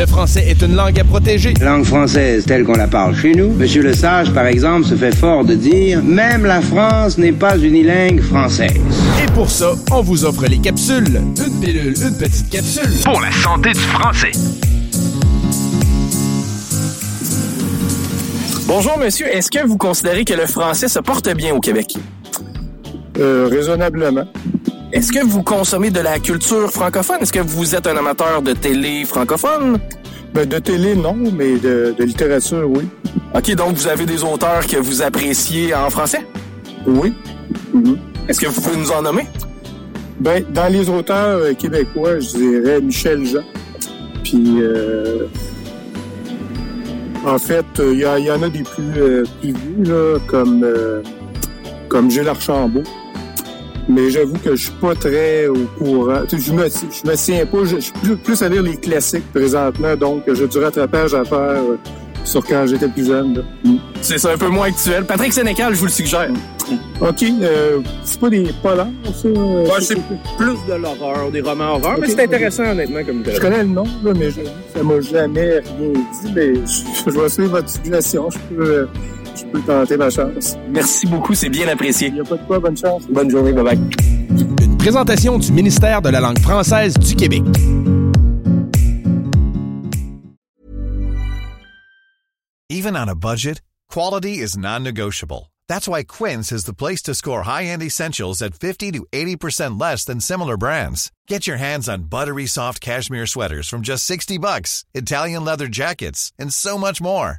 Le français est une langue à protéger. Langue française telle qu'on la parle chez nous. Monsieur Le Sage, par exemple, se fait fort de dire même la France n'est pas unilingue française. Et pour ça, on vous offre les capsules. Une pilule, une petite capsule. Pour la santé du français. Bonjour monsieur, est-ce que vous considérez que le français se porte bien au Québec? Euh, raisonnablement. Est-ce que vous consommez de la culture francophone? Est-ce que vous êtes un amateur de télé francophone? Ben, de télé, non, mais de, de littérature, oui. OK, donc vous avez des auteurs que vous appréciez en français? Oui. Mhm. Est-ce que vous pouvez nous en nommer? Ben, dans les auteurs euh, québécois, je dirais Michel Jean. Puis, euh, en fait, il y, y en a des plus, euh, plus vieux, là, comme, euh, comme Gilles Archambault. Mais j'avoue que je suis pas très au courant. Tu sais, je me, je me tiens pas. Je, je suis plus, plus à lire les classiques présentement, donc j'ai du rattrapage à faire sur quand j'étais plus jeune. là. Mm. C'est ça, un peu moins actuel. Patrick Sénécal, je vous le suggère. OK. Euh, c'est pas des polars, ça? euh, c'est plus de l'horreur, des romans horreurs, mais c'est intéressant, honnêtement comme Je connais le nom, là, mais je, ça m'a jamais rien dit. Mais je, je vais suivre votre suggestion. Je peux, euh, je peux tenter ma chance. Merci beaucoup, c'est bien apprécié. Il n'y a pas de quoi, bonne chance. Bonne journée, bye bye. Une présentation du ministère de la langue française du Québec. Even on a budget, quality is non-negotiable. That's why Quince is the place to score high-end essentials at 50 to 80% less than similar brands. Get your hands on buttery soft cashmere sweaters from just 60 bucks, Italian leather jackets, and so much more.